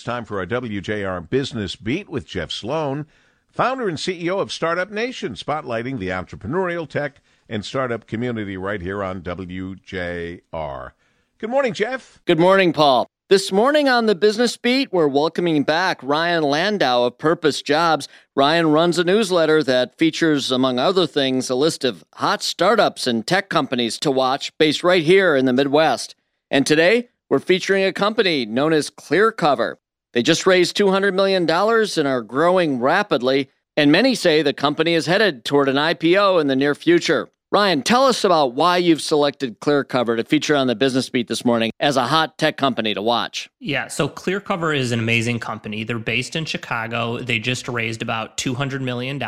It's time for our WJR Business Beat with Jeff Sloan, founder and CEO of Startup Nation, spotlighting the entrepreneurial tech and startup community right here on WJR. Good morning, Jeff. Good morning, Paul. This morning on the Business Beat, we're welcoming back Ryan Landau of Purpose Jobs. Ryan runs a newsletter that features, among other things, a list of hot startups and tech companies to watch based right here in the Midwest. And today, we're featuring a company known as ClearCover. They just raised $200 million and are growing rapidly, and many say the company is headed toward an IPO in the near future. Ryan, tell us about why you've selected ClearCover to feature on the Business Beat this morning as a hot tech company to watch. Yeah, so ClearCover is an amazing company. They're based in Chicago. They just raised about $200 million.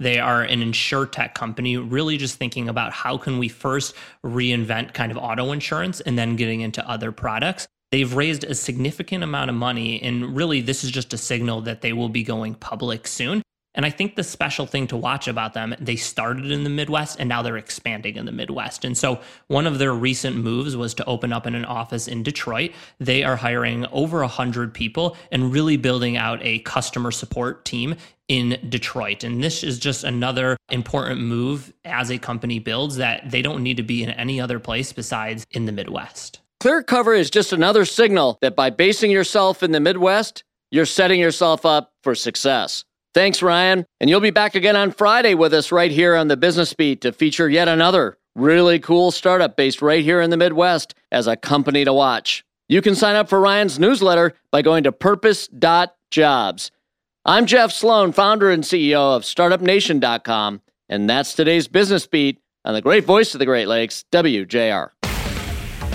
They are an insure tech company, really just thinking about how can we first reinvent kind of auto insurance and then getting into other products. They've raised a significant amount of money, and really, this is just a signal that they will be going public soon. And I think the special thing to watch about them, they started in the Midwest and now they're expanding in the Midwest. And so one of their recent moves was to open up in an office in Detroit. They are hiring over 100 people and really building out a customer support team in Detroit. And this is just another important move as a company builds that they don't need to be in any other place besides in the Midwest. ClearCover is just another signal that by basing yourself in the Midwest, you're setting yourself up for success. Thanks, Ryan. And you'll be back again on Friday with us right here on the Business Beat to feature yet another really cool startup based right here in the Midwest as a company to watch. You can sign up for Ryan's newsletter by going to purpose.jobs. I'm Jeff Sloan, founder and CEO of StartupNation.com, and that's today's Business Beat on the great voice of the Great Lakes, WJR.